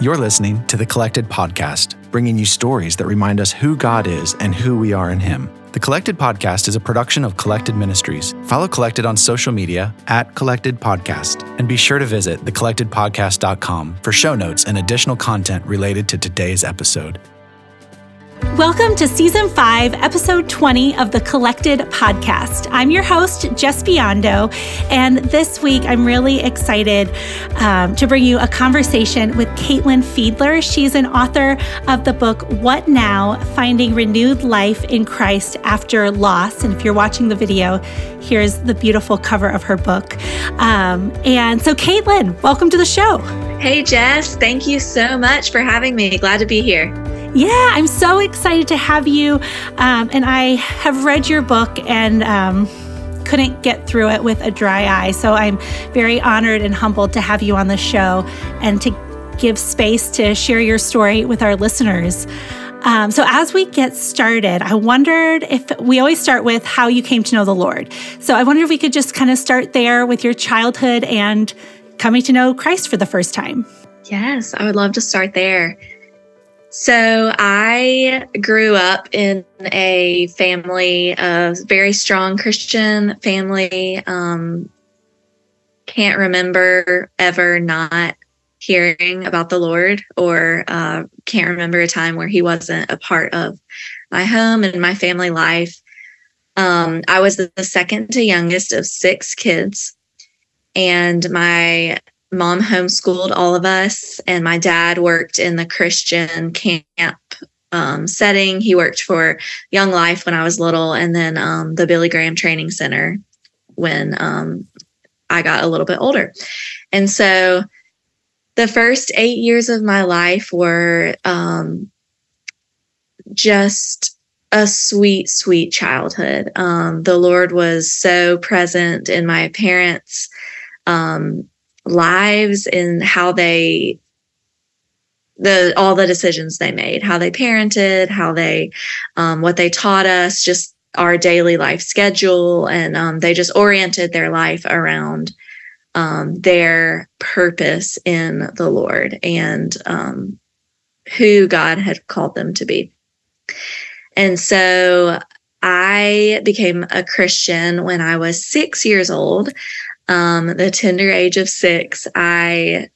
You're listening to the Collected Podcast, bringing you stories that remind us who God is and who we are in Him. The Collected Podcast is a production of Collected Ministries. Follow Collected on social media at Collected Podcast. And be sure to visit thecollectedpodcast.com for show notes and additional content related to today's episode. Welcome to Season 5, Episode 20 of the Collected Podcast. I'm your host, Jess Biondo, and this week I'm really excited um, to bring you a conversation with Kaitlyn Fiedler. She's an author of the book What Now? Finding Renewed Life in Christ After Loss. And if you're watching the video, here's the beautiful cover of her book. Um, and so, Kaitlyn, welcome to the show. Hey, Jess. Thank you so much for having me. Glad to be here. Yeah, I'm so excited to have you. Um, and I have read your book and um, couldn't get through it with a dry eye. So I'm very honored and humbled to have you on the show and to give space to share your story with our listeners. Um, so, as we get started, I wondered if we always start with how you came to know the Lord. So, I wonder if we could just kind of start there with your childhood and coming to know Christ for the first time. Yes, I would love to start there. So I grew up in a family, a very strong Christian family. Um, can't remember ever not hearing about the Lord, or uh, can't remember a time where He wasn't a part of my home and my family life. Um, I was the second to youngest of six kids, and my mom homeschooled all of us, and my dad worked in the Christian camp um, setting. He worked for Young Life when I was little, and then um, the Billy Graham Training Center when um, I got a little bit older. And so the first eight years of my life were um, just a sweet, sweet childhood. Um, the Lord was so present in my parents' um, lives and how they the all the decisions they made how they parented how they um, what they taught us just our daily life schedule. And um, they just oriented their life around um, their purpose in the lord and um, who god had called them to be. And so i became a christian when i was six years old um, the tender age of six, I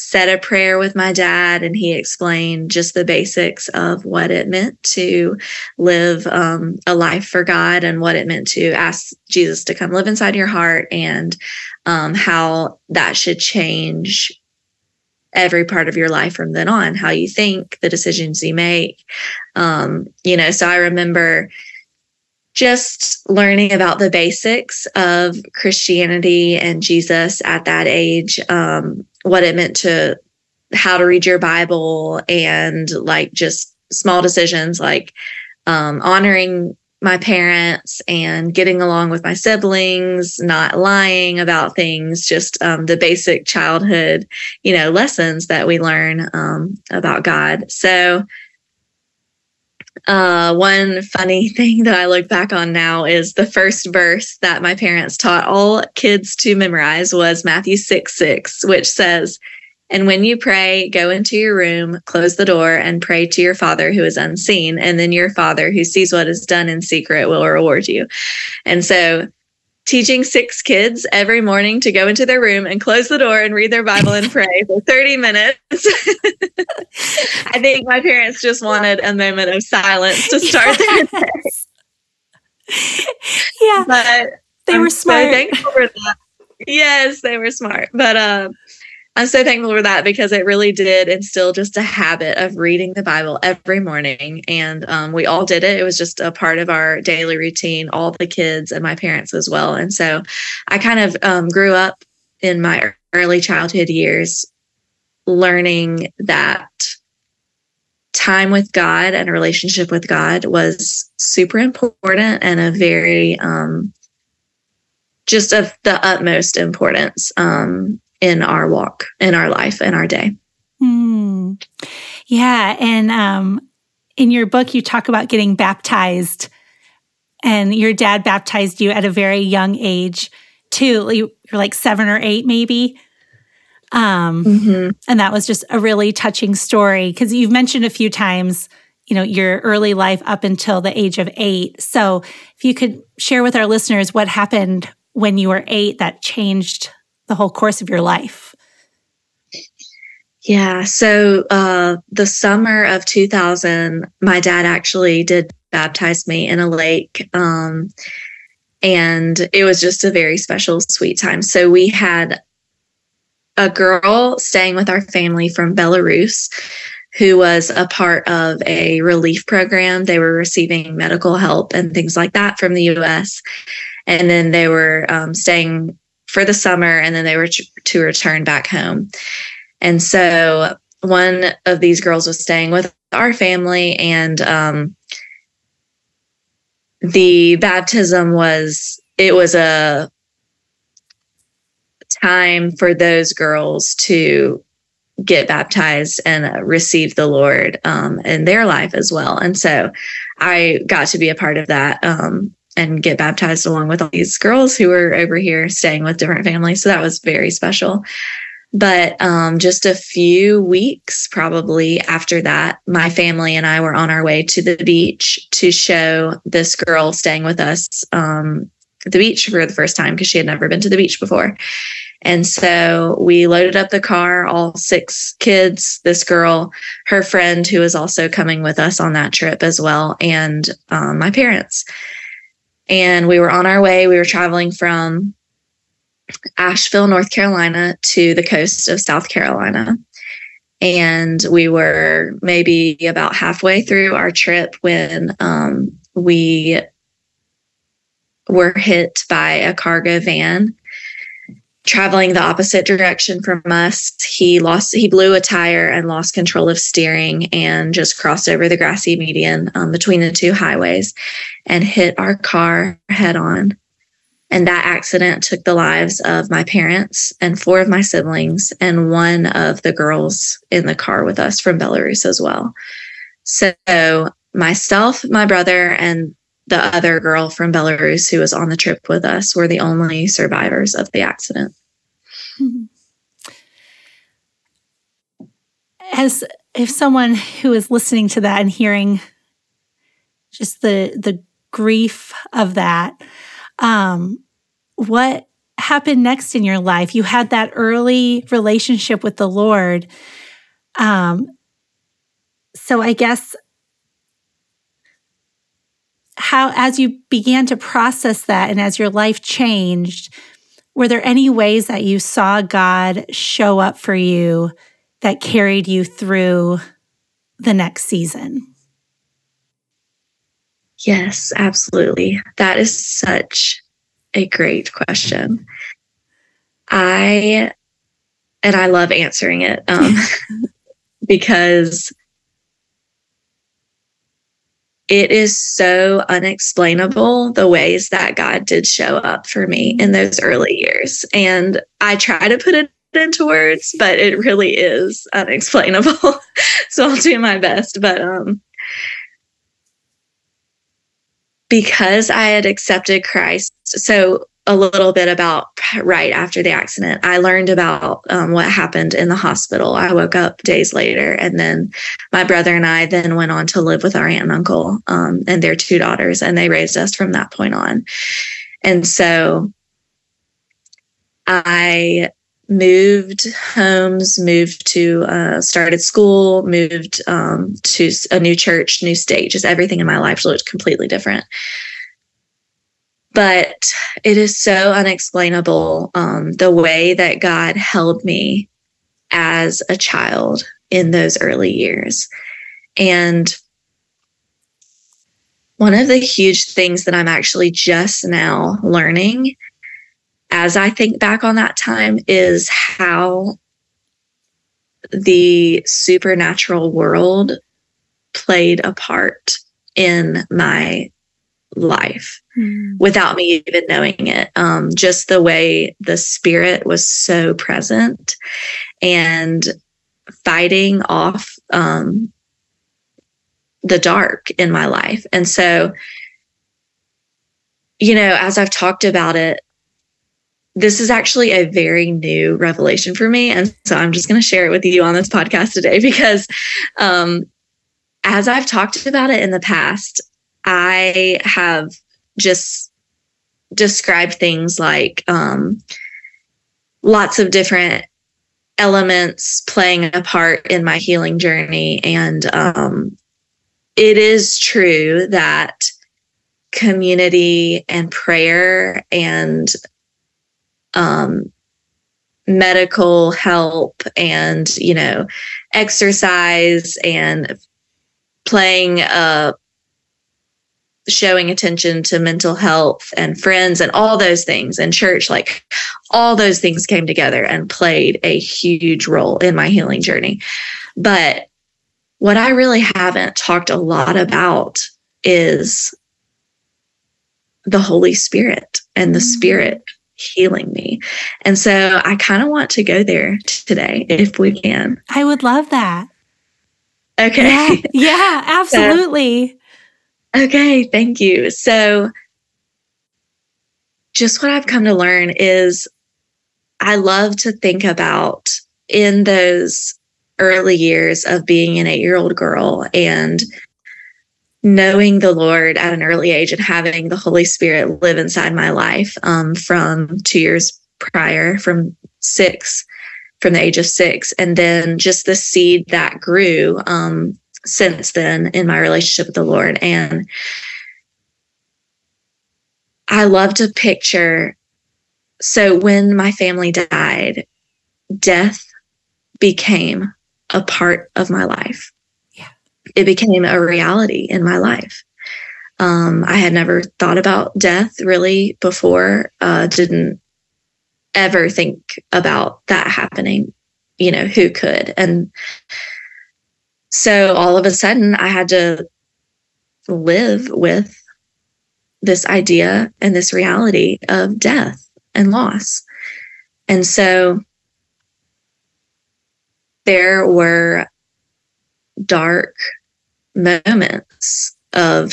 said a prayer with my dad and he explained just the basics of what it meant to live um, a life for God and what it meant to ask Jesus to come live inside your heart and um, how that should change every part of your life from then on how you think the decisions you make. Um, you know so i remember just learning about the basics of Christianity and Jesus at that age, um, what it meant to how to read your Bible, and like just small decisions like um, honoring my parents and getting along with my siblings, not lying about things, just um, the basic childhood, you know, lessons that we learn um, about God. So uh, one funny thing that I look back on now is the first verse that my parents taught all kids to memorize was Matthew 6 6, which says, And when you pray, go into your room, close the door, and pray to your Father who is unseen. And then your Father who sees what is done in secret will reward you. And so teaching six kids every morning to go into their room and close the door and read their Bible and pray for 30 minutes. I think my parents just wanted a moment of silence to start yes. their day. Yeah. But they I'm were smart. So yes, they were smart. But uh, I'm so thankful for that because it really did instill just a habit of reading the Bible every morning. And um, we all did it. It was just a part of our daily routine, all the kids and my parents as well. And so I kind of um, grew up in my early childhood years learning that time with God and a relationship with God was super important and a very, um, just of the utmost importance. Um, in our walk, in our life, in our day. Mm. Yeah. And um, in your book, you talk about getting baptized, and your dad baptized you at a very young age, too. You're like seven or eight, maybe. Um, mm-hmm. And that was just a really touching story because you've mentioned a few times, you know, your early life up until the age of eight. So if you could share with our listeners what happened when you were eight that changed the whole course of your life. Yeah. So uh, the summer of 2000, my dad actually did baptize me in a lake. Um, and it was just a very special, sweet time. So we had a girl staying with our family from Belarus who was a part of a relief program. They were receiving medical help and things like that from the US. And then they were um, staying for the summer and then they were to return back home. And so one of these girls was staying with our family and um, the baptism was it was a time for those girls to get baptized and uh, receive the Lord um, in their life as well. And so I got to be a part of that um, and get baptized along with all these girls who were over here staying with different families. So that was very special. But um, just a few weeks probably after that, my family and I were on our way to the beach to show this girl staying with us um, the beach for the first time because she had never been to the beach before. And so we loaded up the car, all six kids, this girl, her friend who was also coming with us on that trip as well, and um, my parents. And we were on our way. We were traveling from Asheville, North Carolina to the coast of South Carolina. And we were maybe about halfway through our trip when um, we were hit by a cargo van traveling the opposite direction from us. He lost, he blew a tire and lost control of steering and just crossed over the grassy median um, between the two highways and hit our car head on. And that accident took the lives of my parents and four of my siblings and one of the girls in the car with us from Belarus as well. So, myself, my brother, and the other girl from Belarus who was on the trip with us were the only survivors of the accident. As if someone who is listening to that and hearing just the the grief of that, um, what happened next in your life? You had that early relationship with the Lord. Um, so I guess how, as you began to process that and as your life changed, were there any ways that you saw God show up for you that carried you through the next season? Yes, absolutely. That is such a great question. I, and I love answering it um, because it is so unexplainable the ways that God did show up for me in those early years. And I try to put it into words, but it really is unexplainable. so I'll do my best. But um because I had accepted Christ, so a little bit about right after the accident. I learned about um, what happened in the hospital. I woke up days later, and then my brother and I then went on to live with our aunt and uncle um, and their two daughters, and they raised us from that point on. And so I moved homes, moved to uh, started school, moved um, to a new church, new state. Just everything in my life looked completely different. But it is so unexplainable um, the way that God held me as a child in those early years. And one of the huge things that I'm actually just now learning as I think back on that time is how the supernatural world played a part in my life mm. without me even knowing it. Um, just the way the spirit was so present and fighting off um, the dark in my life. And so, you know, as I've talked about it, this is actually a very new revelation for me. And so I'm just going to share it with you on this podcast today because um, as I've talked about it in the past, I have just described things like um, lots of different elements playing a part in my healing journey. And um, it is true that community and prayer and um, medical help and you know exercise and playing uh showing attention to mental health and friends and all those things and church like all those things came together and played a huge role in my healing journey but what i really haven't talked a lot about is the holy spirit and the mm. spirit healing me. And so I kind of want to go there today if we can. I would love that. Okay. Yeah, yeah absolutely. So, okay, thank you. So just what I've come to learn is I love to think about in those early years of being an eight year old girl and knowing the Lord at an early age and having the Holy Spirit live inside my life um, from two years prior, from six, from the age of six. And then just the seed that grew um, since then in my relationship with the Lord. And I love to picture. So when my family died, death became a part of my life Yeah. it became a reality in my life. Um, I had never thought about death really before, uh, didn't ever think about that happening. You know, who could? And so all of a sudden, I had to live with this idea and this reality of death and loss. And so there were dark moments of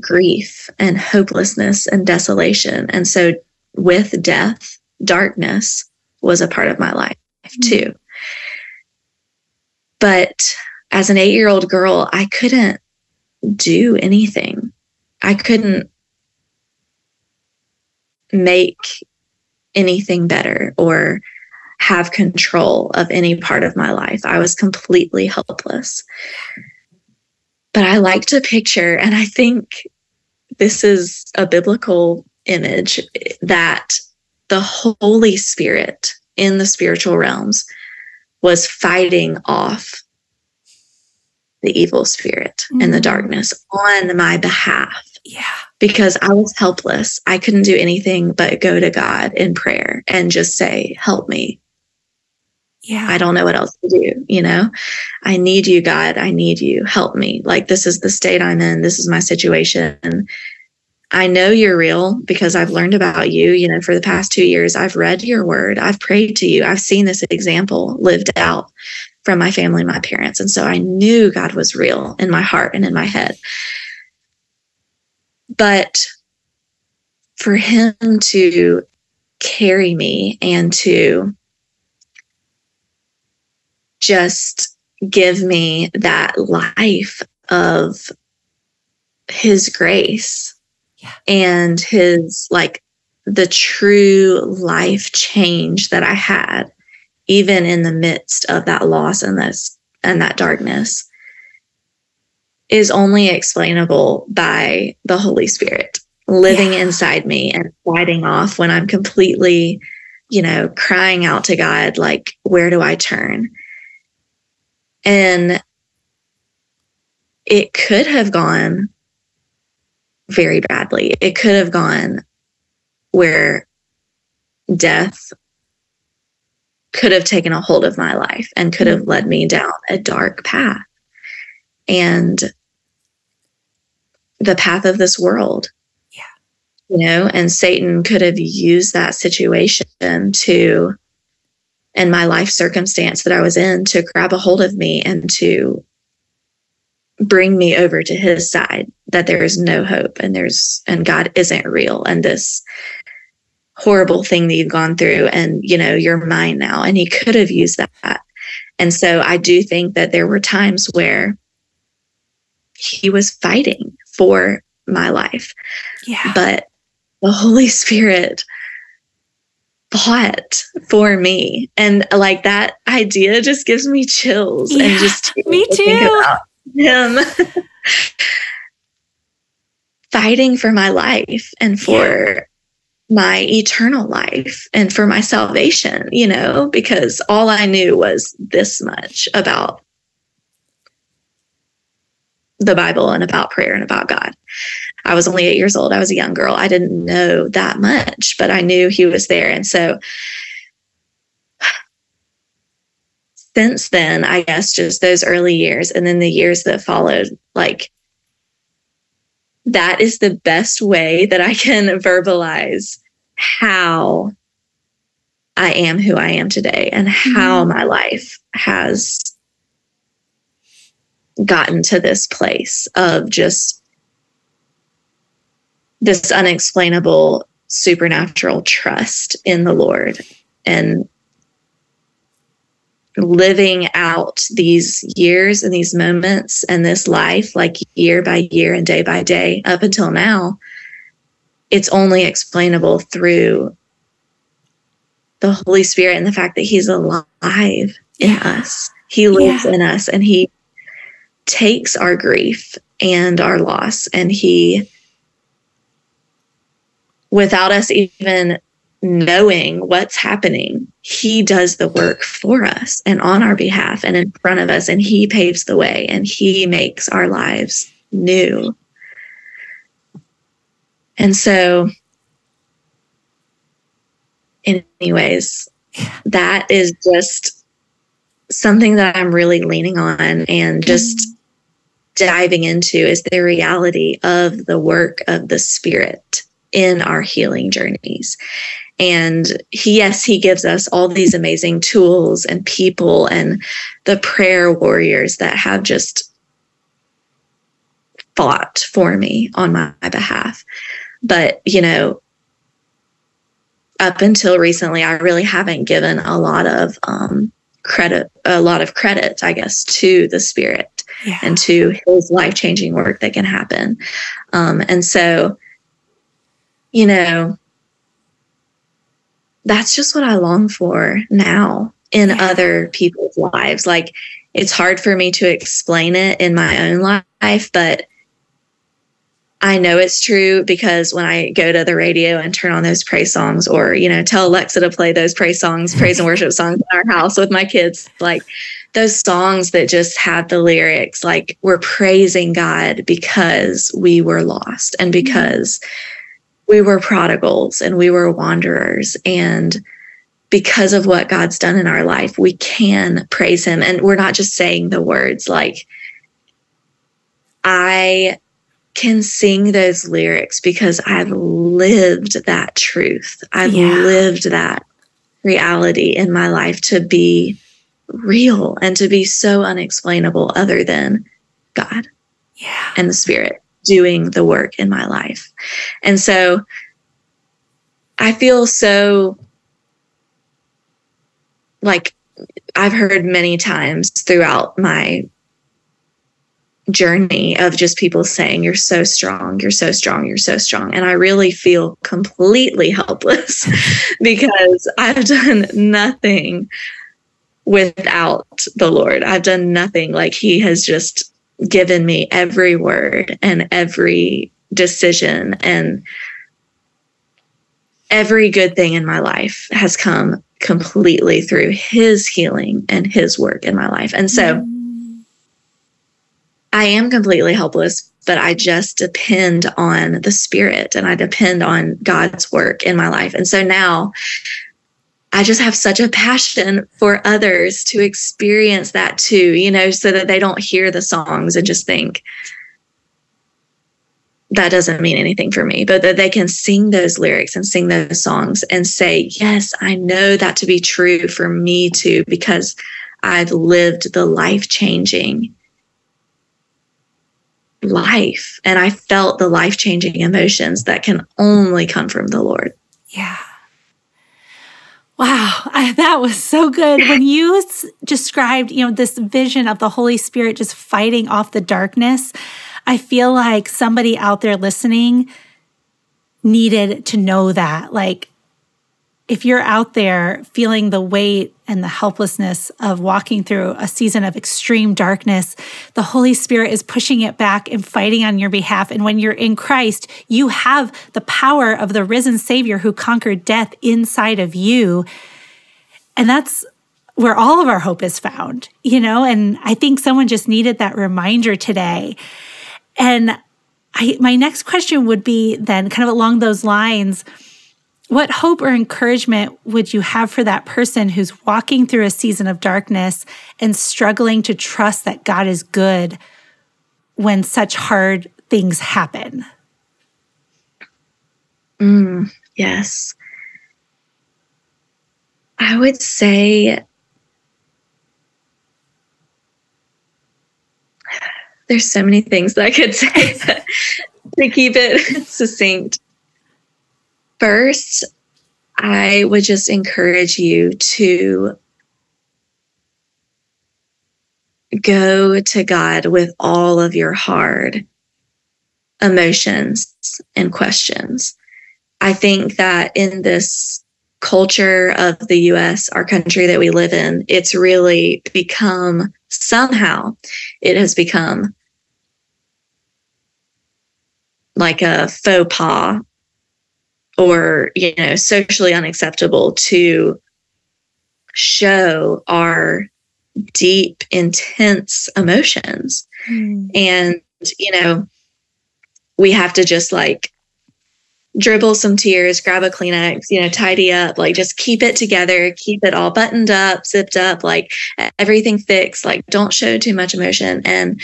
grief and hopelessness and desolation. And so, with death, darkness was a part of my life mm-hmm. too. But as an eight year old girl, I couldn't do anything. I couldn't make anything better or have control of any part of my life. I was completely helpless. But I like to picture, and I think this is a biblical image that the Holy Spirit in the spiritual realms was fighting off the evil spirit mm-hmm. and the darkness on my behalf. Yeah. Because I was helpless. I couldn't do anything but go to God in prayer and just say, Help me. Yeah. I don't know what else to do you know? I need you god. I need you. Help me. Like this is the state i'm in. This is my situation. I know you're real because i've learned about you. You know for the past two years i've read your word. I've prayed to you. I've seen this example lived out from my family and my parents and so i knew god was real in my heart and in my head but for him to carry me and to just give me that life of his grace yeah. and his like the true life change that I had even in the midst of that loss and this and that darkness is only explainable by the Holy Spirit living yeah. inside me and fighting off when I'm completely, you know, crying out to God, like, where do I turn? And it could have gone very badly. It could have gone where death could have taken a hold of my life and could have led me down a dark path. And the path of this world. Yeah. You know, and Satan could have used that situation to and my life circumstance that I was in to grab a hold of me and to bring me over to his side that there is no hope and there's and God isn't real and this horrible thing that you've gone through and you know you're mine now. And he could have used that. And so i do think that there were times where he was fighting for my life. Yeah. but the holy spirit fought for me. And like that idea just gives me chills Yeah, and just me too. him fighting for my life and for my eternal life and for my salvation, you know, because all I knew was this much about the Bible and about prayer and about God. I was only eight years old. I was a young girl. I didn't know that much, but I knew He was there. And so since then, I guess just those early years and then the years that followed, like that is the best way that I can verbalize how I am who I am today and mm-hmm. how my life has gotten to this place of just this unexplainable supernatural trust in the Lord and living out these years and these moments and this life like year by year and day by day up until now it's only explainable through the holy spirit and the fact that he's alive in us he lives Yeah. in us and he takes our grief and our loss and he without us even knowing what's happening, he does the work for us and on our behalf and in front of us, and he paves the way and he makes our lives new. And so, anyways, that is just something that I'm really leaning on and just mm-hmm. diving into is the reality of the work of the Spirit in our healing journeys. And he, yes, he gives us all these amazing tools and people and the prayer warriors that have just fought for me on my, my behalf. But, you know, up until recently, I really haven't given a lot of um, credit, a lot of credit, I guess, to the spirit Yeah. and to his life changing work that can happen. Um, and so, you know, that's just what I long for now in other people's lives. Like, it's hard for me to explain it in my own life, but I know it's true because when I go to the radio and turn on those praise songs or, you know, tell Alexa to play those praise songs, praise and worship songs in our house with my kids, like those songs that just had the lyrics, like we're praising God because we were lost and mm-hmm. because we were prodigals and we were wanderers. And because of what God's done in our life, we can praise Him. And we're not just saying the words like, I can sing those lyrics because I've lived that truth. I've Yeah. lived that reality in my life to be real and to be so unexplainable other than God Yeah. and the Spirit doing the work in my life. And so I feel so like I've heard many times throughout my journey of just people saying, You're so strong, you're so strong, you're so strong. And I really feel completely helpless because I've done nothing without the Lord. I've done nothing. Like He has just given me every word and every decision and every good thing in my life has come completely through his healing and his work in my life. And so mm. I am completely helpless, but I just depend on the spirit and I depend on God's work in my life. And so now I just have such a passion for others to experience that too, you know, so that they don't hear the songs and just think that doesn't mean anything for me, but that they can sing those lyrics and sing those songs and say, Yes, I know that to be true for me too, because I've lived the life changing life and I felt the life changing emotions that can only come from the Lord. Yeah. Wow, I, that was so good. When you s- described, you know, this vision of the Holy Spirit just fighting off the darkness, I feel like somebody out there listening needed to know that. Like, if you're out there feeling the weight and the helplessness of walking through a season of extreme darkness, the Holy Spirit is pushing it back and fighting on your behalf. And when you're in Christ, you have the power of the risen Savior who conquered death inside of you. And that's where all of our hope is found, you know? And I think someone just needed that reminder today. And I, my next question would be then kind of along those lines what hope or encouragement would you have for that person who's walking through a season of darkness and struggling to trust that God is good when such hard things happen? Mm, yes. I would say there's so many things that I could say to keep it succinct. First, I would just encourage you to go to God with all of your hard emotions and questions. I think that in this culture of the US, our country that we live in, it's really become somehow, it has become like a faux pas or you know socially unacceptable to show our deep intense emotions mm. and you know we have to just like dribble some tears grab a kleenex you know tidy up like just keep it together keep it all buttoned up zipped up like everything fixed like don't show too much emotion and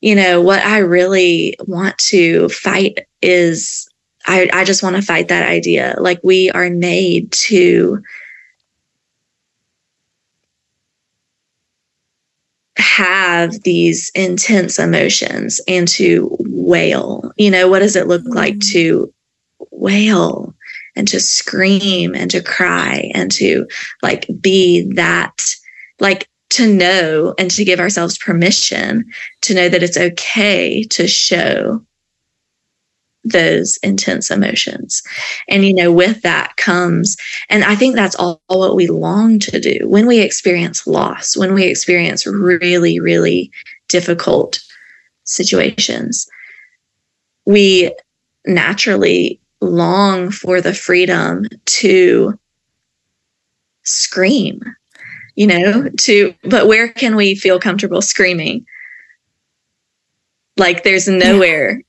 you know what i really want to fight is I, I just want to fight that idea. Like we are made to have these intense emotions and to wail. You know, what does it look like mm-hmm. to wail and to scream and to cry and to like be that, like to know and to give ourselves permission to know that it's okay to show those intense emotions. And, you know, with that comes, and I think that's all, all, what we long to do when we experience loss, when we experience really, really difficult situations. We naturally long for the freedom to scream, you know, to, but where can we feel comfortable screaming? Like there's nowhere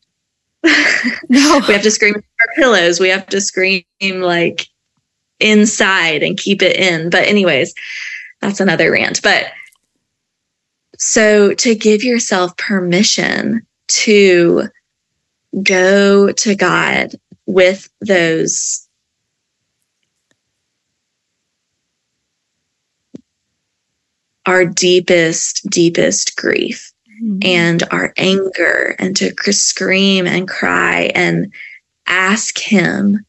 no. we have to scream our pillows. We have to scream like inside and keep it in. But, anyways, that's another rant. But so to give yourself permission to go to God with those our deepest, deepest grief mm-hmm. and our anger and to scream and cry and ask Him.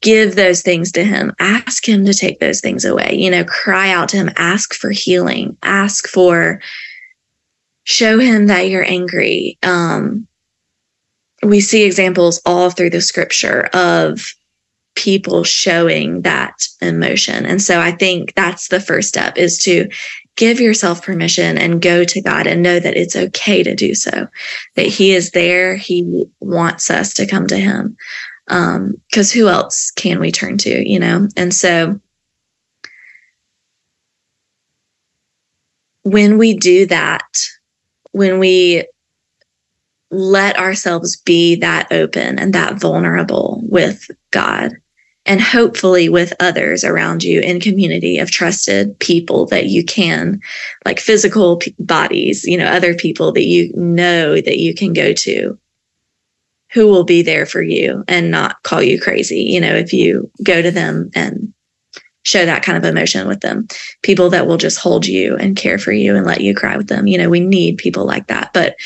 Give those things to him. Ask him to take those things away. You know, cry out to him. Ask for healing. Ask for, show him that you're angry. Um, we see examples all through the scripture of people showing that emotion. And so I think that's the first step is to give yourself permission and go to God and know that it's okay to do so, that He is there. He wants us to come to Him. Because um, who else can we turn to, you know? And so when we do that, when we let ourselves be that open and that vulnerable with God, and hopefully with others around you in community of trusted people that you can like physical p- bodies you know other people that you know that you can go to who will be there for you and not call you crazy you know if you go to them and show that kind of emotion with them. People that will just hold you and care for you and let you cry with them. You know we need people like that but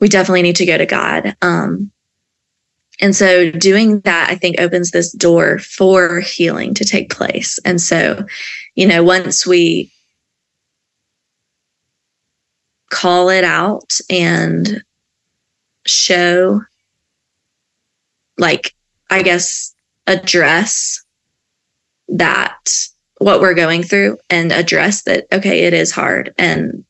we definitely need to go to god um and so doing that, I think, opens this door for healing to take place. And so, you know, once we call it out and show, like, I guess, address that what we're going through and address that, okay, it is hard. And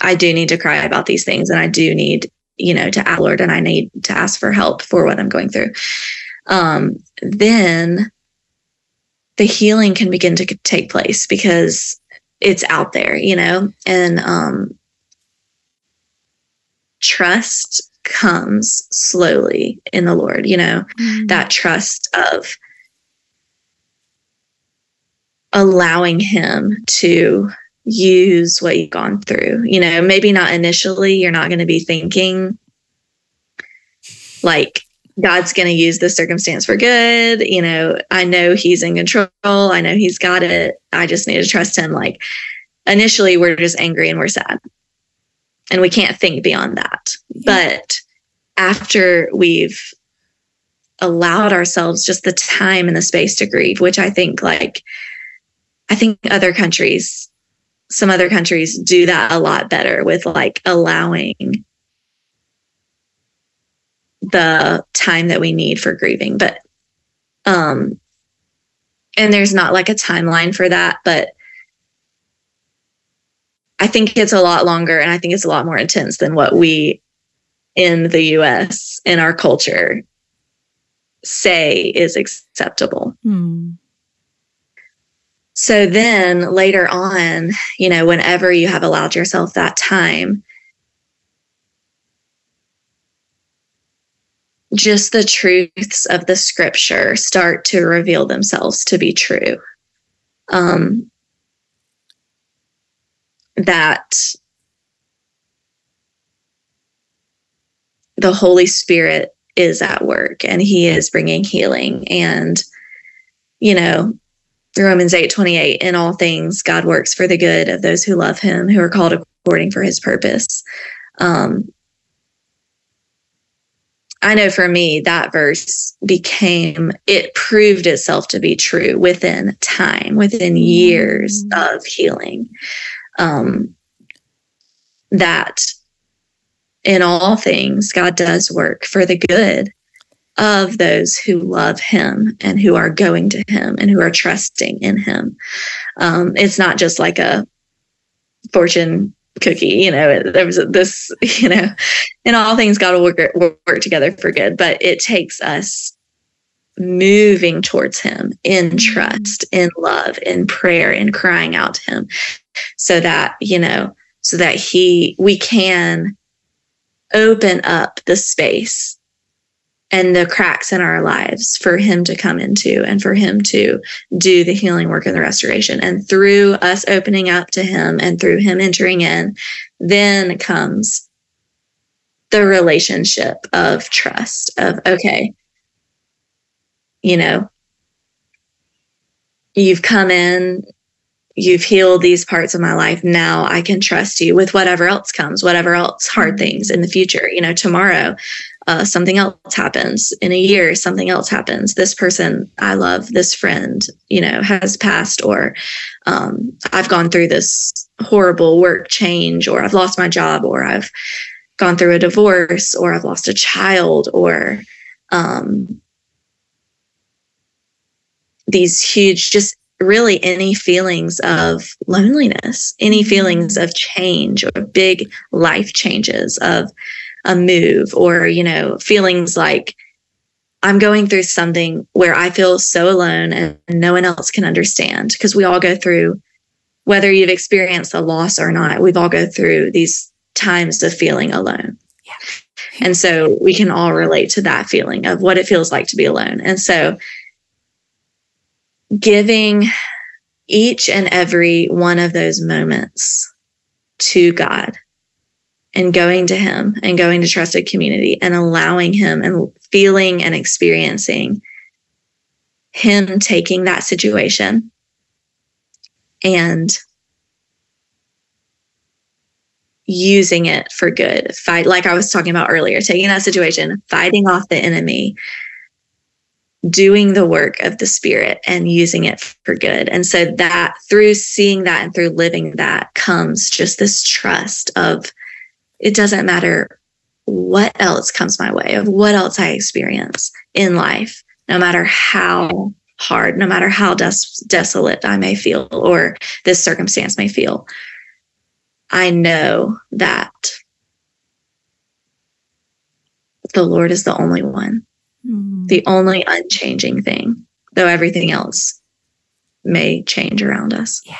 I do need to cry about these things and I do need you know, to ask Lord and I need to ask for help for what I'm going through. Um, then the healing can begin to take place because it's out there, you know, and um, trust comes slowly in the Lord, you know, mm-hmm. that trust of allowing Him to use what you've gone through. You know, maybe not initially, you're not going to be thinking like God's going to use this circumstance for good. You know, I know He's in control. I know He's got it. I just need to trust Him. Like initially, we're just angry and we're sad. And we can't think beyond that. Yeah. But after we've allowed ourselves just the time and the space to grieve, which I think like, I think other countries some other countries do that a lot better with like allowing the time that we need for grieving but um and there's not like a timeline for that but i think it's a lot longer and i think it's a lot more intense than what we in the us in our culture say is acceptable mm. So then later on, you know, whenever you have allowed yourself that time, just the truths of the scripture start to reveal themselves to be true. Um, that the Holy Spirit is at work and He is bringing healing. And, you know, Romans 8 28, in all things, God works for the good of those who love him, who are called according for his purpose. Um, I know for me, that verse became, it proved itself to be true within time, within years mm. of healing. Um, that in all things, God does work for the good of those who love him and who are going to him and who are trusting in him. Um, it's not just like a fortune cookie, you know, there was this, you know, in all things, God will work, work together for good, but it takes us moving towards him in mm-hmm. trust, in love, in prayer, in crying out to him so that, you know, so that he, we can open up the space and the cracks in our lives for him to come into and for him to do the healing work and the restoration. And through us opening up to him and through him entering in, then comes the relationship of trust of, okay, you know, you've come in, you've healed these parts of my life. Now I can trust you with whatever else comes, whatever else hard mm-hmm. things in the future. You know, tomorrow uh, something else happens. In a year something else happens. This person i love this friend you know has passed or um, i've gone through this horrible work change or i've lost my job or i've gone through a divorce or i've lost a child or um, these huge just really any feelings of loneliness any feelings of change or big life changes of a move or, you know, feelings like I'm going through something where I feel so alone and no one else can understand because we all go through whether you've experienced a loss or not, we've all go through these times of feeling alone. Yeah. And so we can all relate to that feeling of what it feels like to be alone. And so giving each and every one of those moments to God and going to him and going to trusted community and allowing him and feeling and experiencing him taking that situation. And using it for good. Fight like i was talking about earlier taking that situation fighting off the enemy doing the work of the spirit and using it for good. And so that through seeing that and through living that comes just this trust of it doesn't matter what else comes my way of what else i experience in life no matter how hard no matter how des- desolate i may feel or this circumstance may feel I know that the Lord is the only one, mm. the only unchanging thing, though everything else may change around us. Yeah.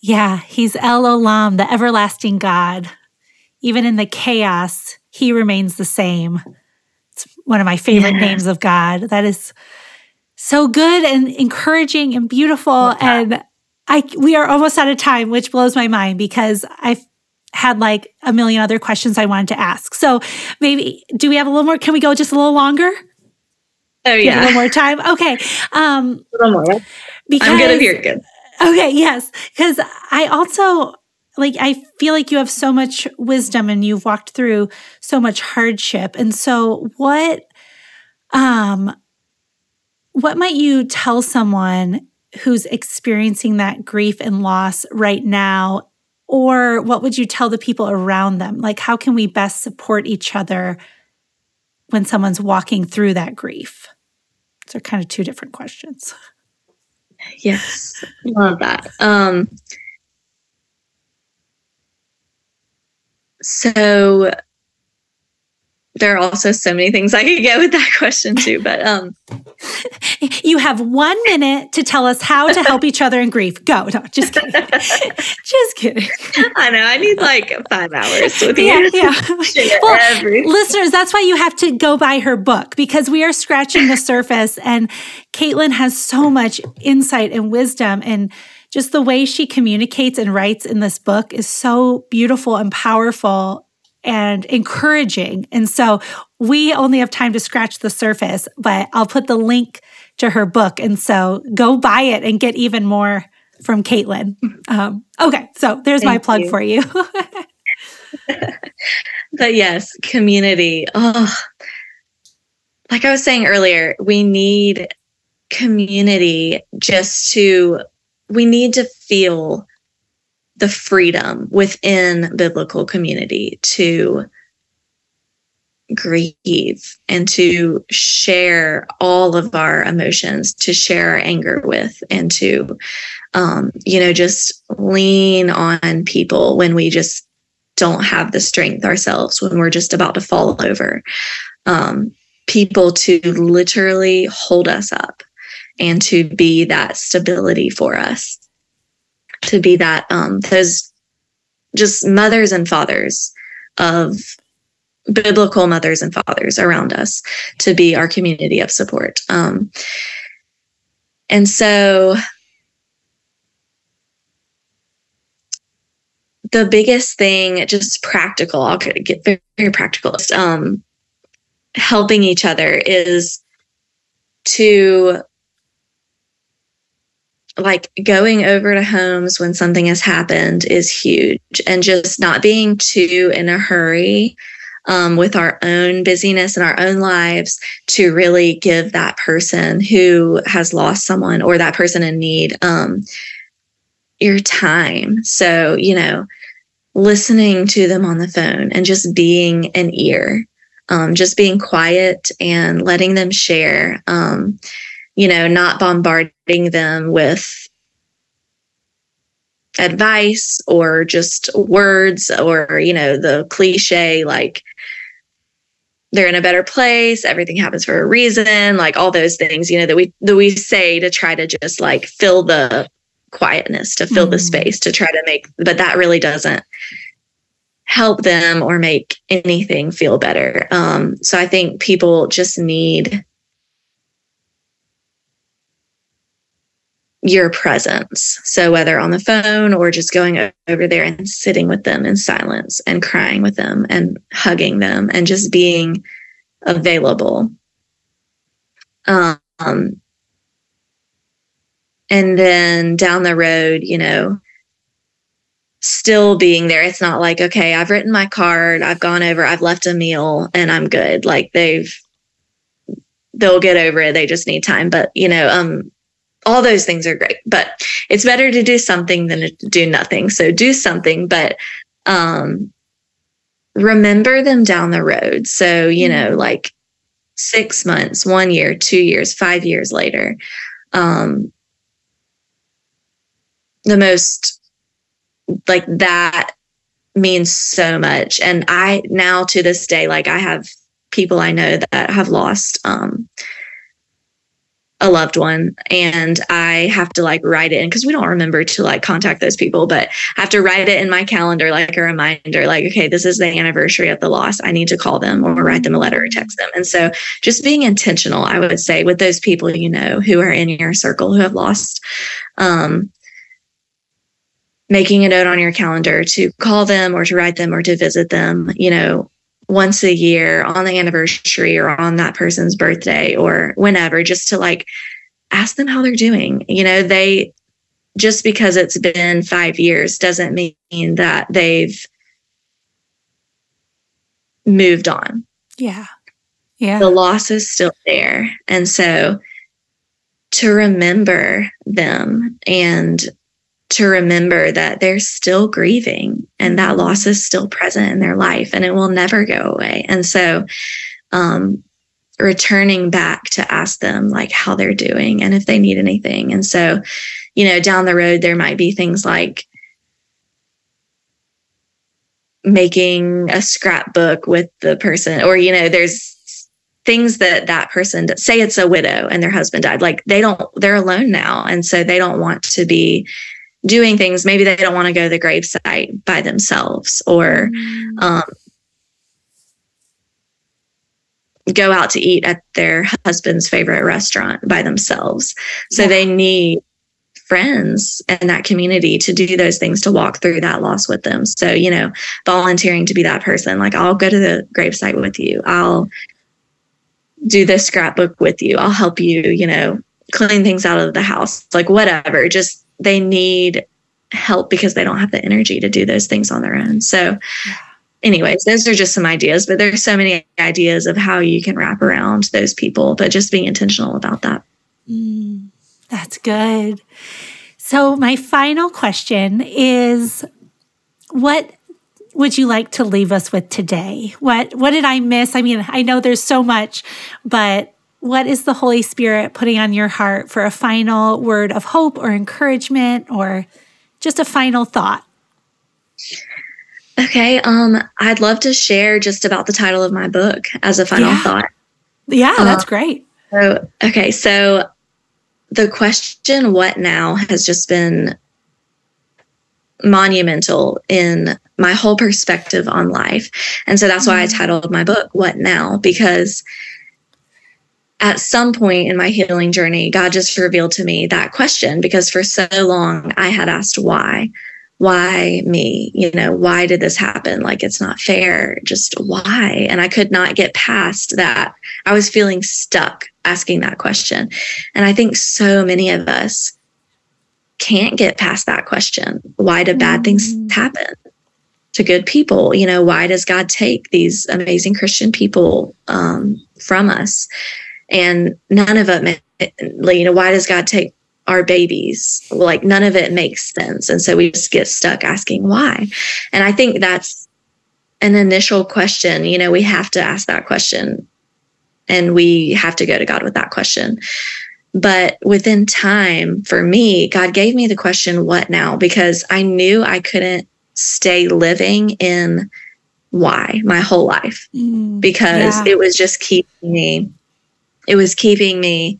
Yeah, he's El Olam, the everlasting God. Even in the chaos, he remains the same. It's one of my favorite yeah. names of God. That is so good and encouraging and beautiful. And I we are almost out of time, which blows my mind because I've had like a million other questions I wanted to ask. So maybe do we have a little more? Can we go just a little longer? Oh yeah, a little more time. Okay, um, a little more. Because, I'm good if you're good. Okay, yes, because I also like I feel like you have so much wisdom and you've walked through so much hardship, and so what, um, what might you tell someone who's experiencing that grief and loss right now? Or what would you tell the people around them? Like, how can we best support each other when someone's walking through that grief? Are kind of two different questions. Yes, love that. Um, so there are also so many things I could get with that question too. But um, you have one minute to tell us how to help each other in grief. Go. No, just kidding. just kidding. I know. I need like five hours with yeah, you. Yeah. well, listeners, that's why you have to go buy her book because we are scratching the surface, and Kaitlyn has so much insight and wisdom and just the way she communicates and writes in this book is so beautiful and powerful and encouraging. And so we only have time to scratch the surface, but I'll put the link to her book. And so go buy it and get even more from Kaitlyn. Um, okay, so there's Thank my plug you. for you. but yes, community. Oh, like I was saying earlier, we need community just to, we need to feel the freedom within biblical community to grieve and to share all of our emotions, to share our anger with, and to, um, you know, just lean on people when we just don't have the strength ourselves, when we're just about to fall over. Um, people to literally hold us up and to be that stability for us to be that um, those just mothers and fathers of biblical mothers and fathers around us to be our community of support. Um, and so the biggest thing, just practical, I'll get very, very practical, um, helping each other is to like going over to homes when something has happened is huge and just not being too in a hurry um, with our own busyness and our own lives to really give that person who has lost someone or that person in need um, your time. So, you know, listening to them on the phone and just being an ear, um, just being quiet and letting them share. You know, not bombarding them with advice or just words or, you know, the cliche like they're in a better place, everything happens for a reason, like all those things, you know, that we that we say to try to just like fill the quietness, to fill mm. the space, to try to make but that really doesn't help them or make anything feel better. Um, so I think people just need your presence. So, whether on the phone or just going over there and sitting with them in silence and crying with them and hugging them and just being available. Um, and then down the road, you know, still being there. It's not like, okay, I've written my card, I've gone over, I've left a meal, and I'm good. Like they've, they'll get over it. They just need time. But, you know, um, all those things are great, but it's better to do something than to do nothing. So do something, but, um, remember them down the road. So, you know, mm-hmm. like six months, one year, two years, five years later, um, the most like that means so much. And I now to this day, like I have people I know that have lost um, a loved one and I have to like write it in because we don't remember to like contact those people, but I have to write it in my calendar like a reminder, like, okay, this is the anniversary of the loss. I need to call them or write them a letter or text them. And so just being intentional, I would say, with those people you know who are in your circle who have lost, um, making a note on your calendar to call them or to write them or to visit them, you know, once a year on the anniversary or on that person's birthday or whenever, just to like ask them how they're doing. You know, they just because it's been five years doesn't mean that they've moved on. Yeah. Yeah. The loss is still there. And so to remember them and to remember that they're still grieving and that loss is still present in their life and it will never go away. And so, um, returning back to ask them like how they're doing and if they need anything. And so, you know, down the road, there might be things like making a scrapbook with the person, or, you know, there's things that that person say it's a widow and their husband died like they don't they're alone now and so they don't want to be doing things maybe they don't want to go to the gravesite by themselves or mm. um, go out to eat at their husband's favorite restaurant by themselves so yeah. they need friends in that community to do those things to walk through that loss with them so you know volunteering to be that person like i'll go to the gravesite with you i'll do this scrapbook with you i'll help you you know clean things out of the house like whatever just they need help because they don't have the energy to do those things on their own. So, anyways, those are just some ideas, but there's so many ideas of how you can wrap around those people, but just being intentional about that. Mm, that's good. So, my final question is what would you like to leave us with today? What what did I miss? I mean, I know there's so much, but what is the Holy Spirit putting on your heart for a final word of hope or encouragement or just a final thought? Okay, um, I'd love to share just about the title of my book as a final yeah. thought. Yeah, that's um, great. So, okay, so the question "What now?" has just been monumental in my whole perspective on life, and so that's why I mm-hmm. titled my book "What Now?" because at some point in my healing journey, God just revealed to me that question because for so long I had asked why. Why me? You know, why did this happen? Like, it's not fair. Just why? And I could not get past that. I was feeling stuck asking that question. And I think so many of us can't get past that question. Why do bad things mm. happen? to good people. You know, why does God take these amazing Christian people um, from us? And none of it you know why does god take our babies? Like none of it makes sense. And so we just get stuck asking why. And i think that's an initial question. You know we have to ask that question. And we have to go to god with that question. But within time for me god gave me the question what now? Because i knew i couldn't stay living in why my whole life. Mm, because yeah. it was just keeping me it was keeping me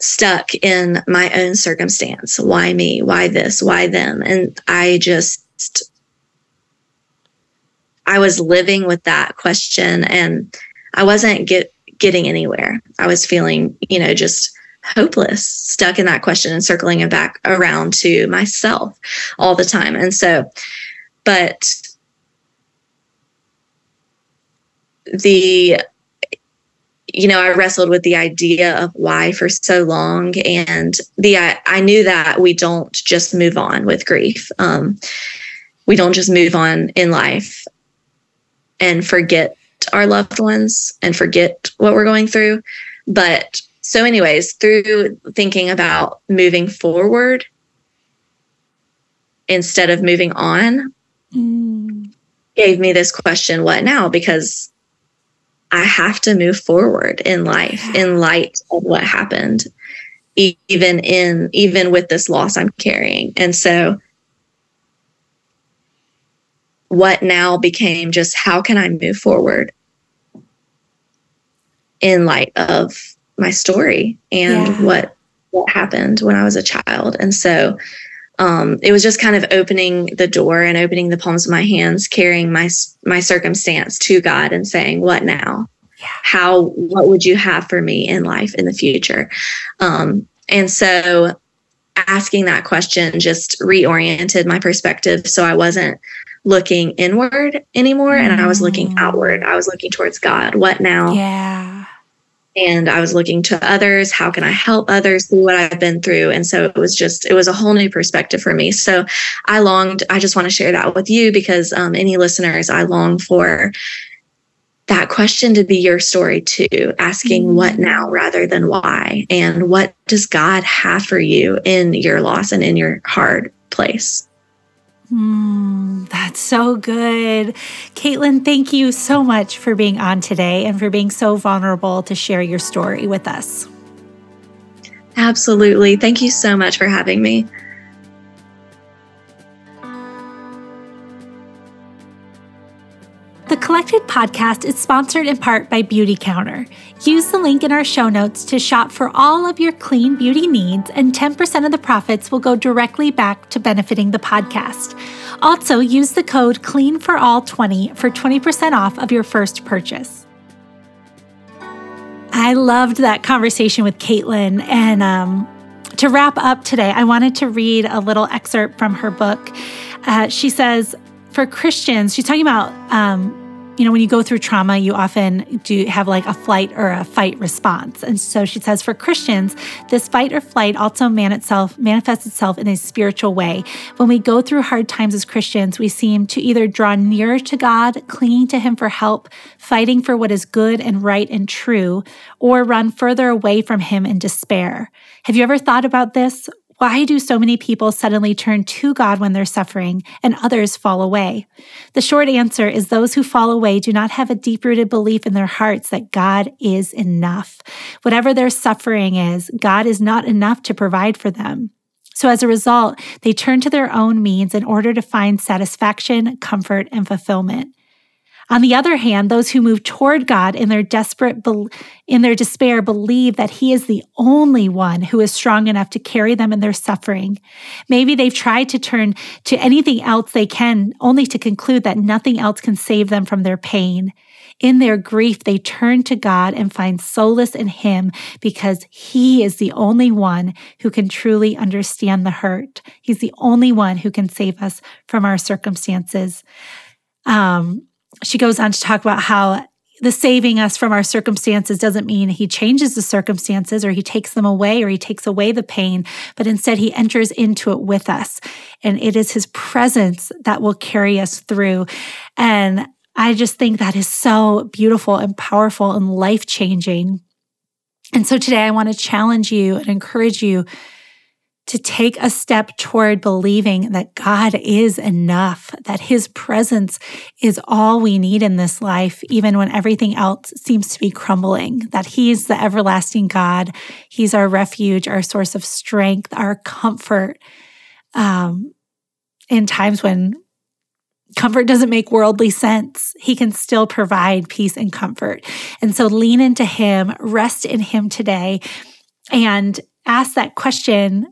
stuck in my own circumstance. Why me? Why this? Why them? And I just, I was living with that question and I wasn't get, getting anywhere. I was feeling, you know, just hopeless, stuck in that question and circling it back around to myself all the time. And so, but the you know, I wrestled with the idea of why for so long, and the I, I knew that we don't just move on with grief. Um, we don't just move on in life and forget our loved ones and forget what we're going through. But so, anyways, through thinking about moving forward instead of moving on, mm. gave me this question what now? Because I have to move forward in life in light of what happened, even in even with this loss I'm carrying. And so what now became just how can I move forward in light of my story and yeah. what what happened when I was a child. And so um, it was just kind of opening the door and opening the palms of my hands, carrying my my circumstance to God and saying, "What now? Yeah. How? What would you have for me in life in the future?" Um, and so, asking that question just reoriented my perspective, so I wasn't looking inward anymore, mm. and I was looking mm. outward. I was looking towards God. What now? Yeah and I was looking to others. How can I help others through what I've been through? And so it was just, it was a whole new perspective for me. So I longed, I just want to share that with you because um, any listeners, I long for that question to be your story too, asking mm-hmm. what now rather than why. And what does God have for you in your loss and in your hard place? Mm, that's so good. Kaitlyn, thank you so much for being on today and for being so vulnerable to share your story with us. Absolutely. Thank you so much for having me. The Collected podcast is sponsored in part by Beautycounter. Use the link in our show notes to shop for all of your clean beauty needs, and 10% of the profits will go directly back to benefiting the podcast. Also, use the code CLEANFORALL20 for 20% off of your first purchase. I loved that conversation with Kaitlyn. And um, to wrap up today, I wanted to read a little excerpt from her book. Uh, she says, for Christians, she's talking about, um, you know, when you go through trauma, you often do have like a flight or a fight response. And so she says, for Christians, this fight or flight also man itself manifests itself in a spiritual way. When we go through hard times as Christians, we seem to either draw nearer to God, clinging to Him for help, fighting for what is good and right and true, or run further away from Him in despair. Have you ever thought about this? Why do so many people suddenly turn to God when they're suffering and others fall away? The short answer is those who fall away do not have a deep rooted belief in their hearts that God is enough. Whatever their suffering is, God is not enough to provide for them. So as a result, they turn to their own means in order to find satisfaction, comfort, and fulfillment. On the other hand, those who move toward God in their desperate in their despair believe that he is the only one who is strong enough to carry them in their suffering. Maybe they've tried to turn to anything else they can only to conclude that nothing else can save them from their pain. In their grief, they turn to God and find solace in Him because He is the only one who can truly understand the hurt. He's the only one who can save us from our circumstances. Um, she goes on to talk about how the saving us from our circumstances doesn't mean he changes the circumstances or he takes them away or he takes away the pain, but instead he enters into it with us. And it is his presence that will carry us through. And I just think that is so beautiful and powerful and life changing. And so today I want to challenge you and encourage you to take a step toward believing that God is enough, that His presence is all we need in this life, even when everything else seems to be crumbling, that He's the everlasting God. He's our refuge, our source of strength, our comfort um, in times when comfort doesn't make worldly sense. He can still provide peace and comfort. And so lean into Him, rest in Him today, and ask that question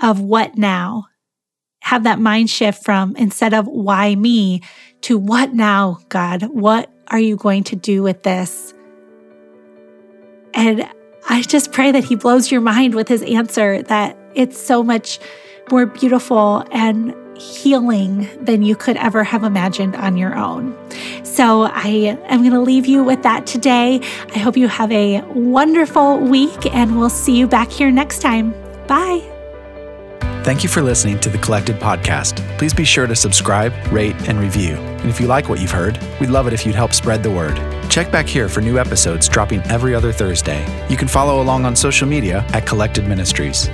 of what now. Have that mind shift from instead of why me to what now, God? What are you going to do with this? And I just pray that He blows your mind with His answer, that it's so much more beautiful and healing than you could ever have imagined on your own. So I am going to leave you with that today. I hope you have a wonderful week and we'll see you back here next time. Bye. Thank you for listening to the Collected Podcast. Please be sure to subscribe, rate, and review. And if you like what you've heard, we'd love it if you'd help spread the word. Check back here for new episodes dropping every other Thursday. You can follow along on social media at Collected Ministries.